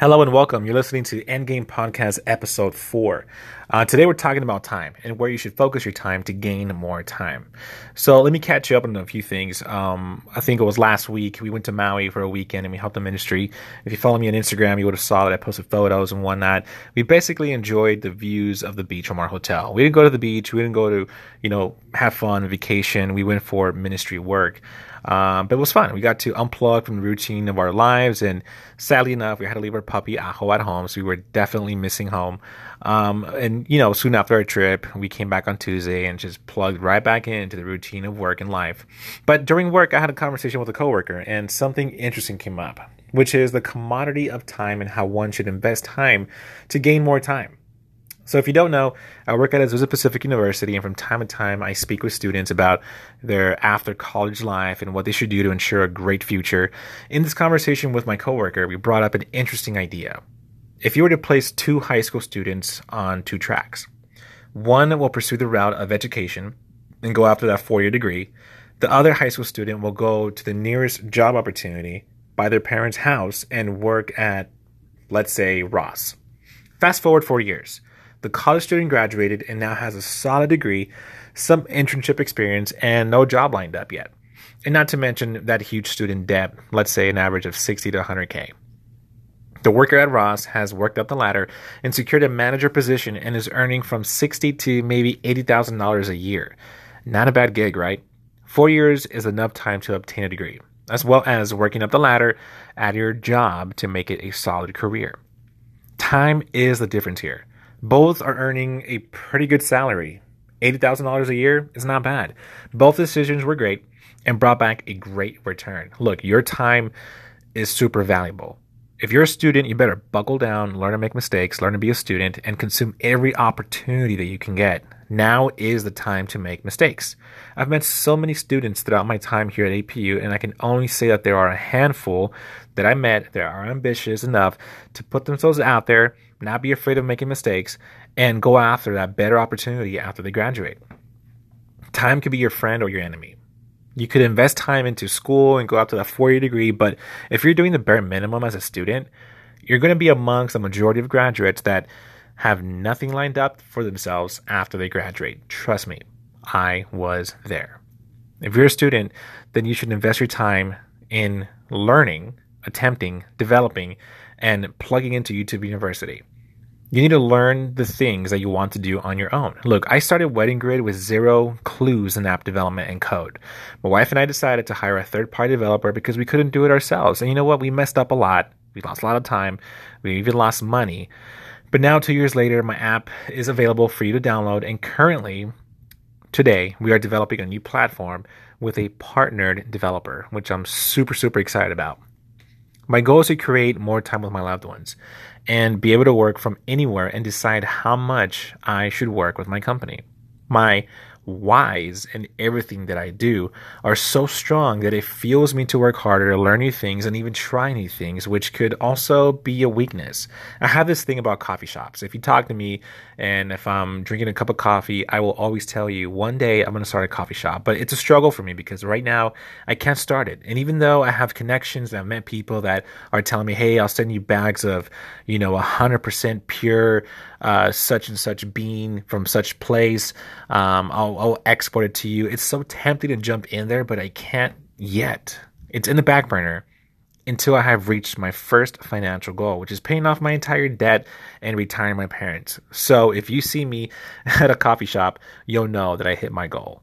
Hello and welcome. You're listening to Endgame Podcast Episode 4. Uh, today we're talking about time and where you should focus your time to gain more time. So let me catch you up on a few things. Um, I think it was last week. We went to Maui for a weekend and we helped the ministry. If you follow me on Instagram, you would have saw that I posted photos and whatnot. We basically enjoyed the views of the beach from our hotel. We didn't go to the beach. We didn't go to, you know, have fun, vacation. We went for ministry work. Um, but it was fun. We got to unplug from the routine of our lives, and sadly enough, we had to leave our puppy Aho at home, so we were definitely missing home. Um, and you know, soon after our trip, we came back on Tuesday and just plugged right back into the routine of work and life. But during work, I had a conversation with a coworker, and something interesting came up, which is the commodity of time and how one should invest time to gain more time. So, if you don't know, I work at Azusa Pacific University, and from time to time, I speak with students about their after college life and what they should do to ensure a great future. In this conversation with my coworker, we brought up an interesting idea. If you were to place two high school students on two tracks, one will pursue the route of education and go after that four year degree, the other high school student will go to the nearest job opportunity, by their parents' house, and work at, let's say, Ross. Fast forward four years the college student graduated and now has a solid degree, some internship experience, and no job lined up yet. And not to mention that huge student debt, let's say an average of 60 to 100K. The worker at Ross has worked up the ladder and secured a manager position and is earning from 60 to maybe $80,000 a year. Not a bad gig, right? Four years is enough time to obtain a degree, as well as working up the ladder at your job to make it a solid career. Time is the difference here. Both are earning a pretty good salary. $80,000 a year is not bad. Both decisions were great and brought back a great return. Look, your time is super valuable. If you're a student, you better buckle down, learn to make mistakes, learn to be a student, and consume every opportunity that you can get. Now is the time to make mistakes. I've met so many students throughout my time here at APU, and I can only say that there are a handful that I met that are ambitious enough to put themselves out there, not be afraid of making mistakes, and go after that better opportunity after they graduate. Time could be your friend or your enemy. You could invest time into school and go up to that four year degree, but if you're doing the bare minimum as a student, you're going to be amongst the majority of graduates that have nothing lined up for themselves after they graduate. Trust me, I was there. If you're a student, then you should invest your time in learning, attempting, developing, and plugging into YouTube University. You need to learn the things that you want to do on your own. Look, I started Wedding Grid with zero clues in app development and code. My wife and I decided to hire a third party developer because we couldn't do it ourselves. And you know what? We messed up a lot. We lost a lot of time. We even lost money. But now, two years later, my app is available for you to download. And currently, today, we are developing a new platform with a partnered developer, which I'm super, super excited about. My goal is to create more time with my loved ones and be able to work from anywhere and decide how much I should work with my company. My whys in everything that I do are so strong that it fuels me to work harder, to learn new things, and even try new things, which could also be a weakness. I have this thing about coffee shops. If you talk to me and if I'm drinking a cup of coffee, I will always tell you one day I'm going to start a coffee shop. But it's a struggle for me because right now I can't start it. And even though I have connections and I've met people that are telling me, hey, I'll send you bags of, you know, 100% pure uh, such and such bean from such place. Um, I'll, I'll export it to you. It's so tempting to jump in there, but I can't yet. It's in the back burner until I have reached my first financial goal, which is paying off my entire debt and retiring my parents. So if you see me at a coffee shop, you'll know that I hit my goal.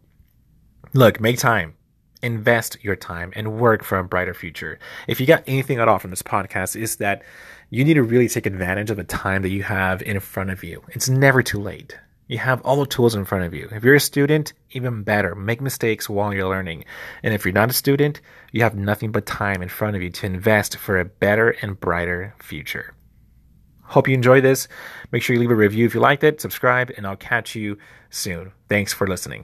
Look, make time. Invest your time and work for a brighter future. If you got anything at all from this podcast, is that you need to really take advantage of the time that you have in front of you. It's never too late. You have all the tools in front of you. If you're a student, even better. Make mistakes while you're learning. And if you're not a student, you have nothing but time in front of you to invest for a better and brighter future. Hope you enjoyed this. Make sure you leave a review if you liked it, subscribe, and I'll catch you soon. Thanks for listening.